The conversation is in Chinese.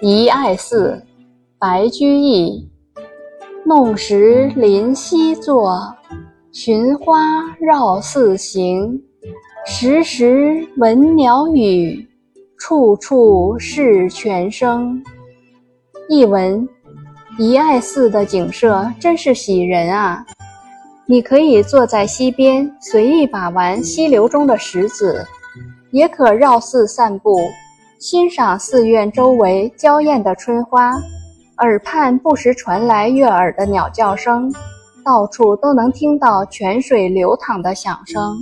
遗爱寺，白居易。弄石临溪坐，寻花绕寺行。时时闻鸟语，处处是泉声。译文：遗爱寺的景色真是喜人啊！你可以坐在溪边，随意把玩溪流中的石子，也可绕寺散步。欣赏寺院周围娇艳的春花，耳畔不时传来悦耳的鸟叫声，到处都能听到泉水流淌的响声。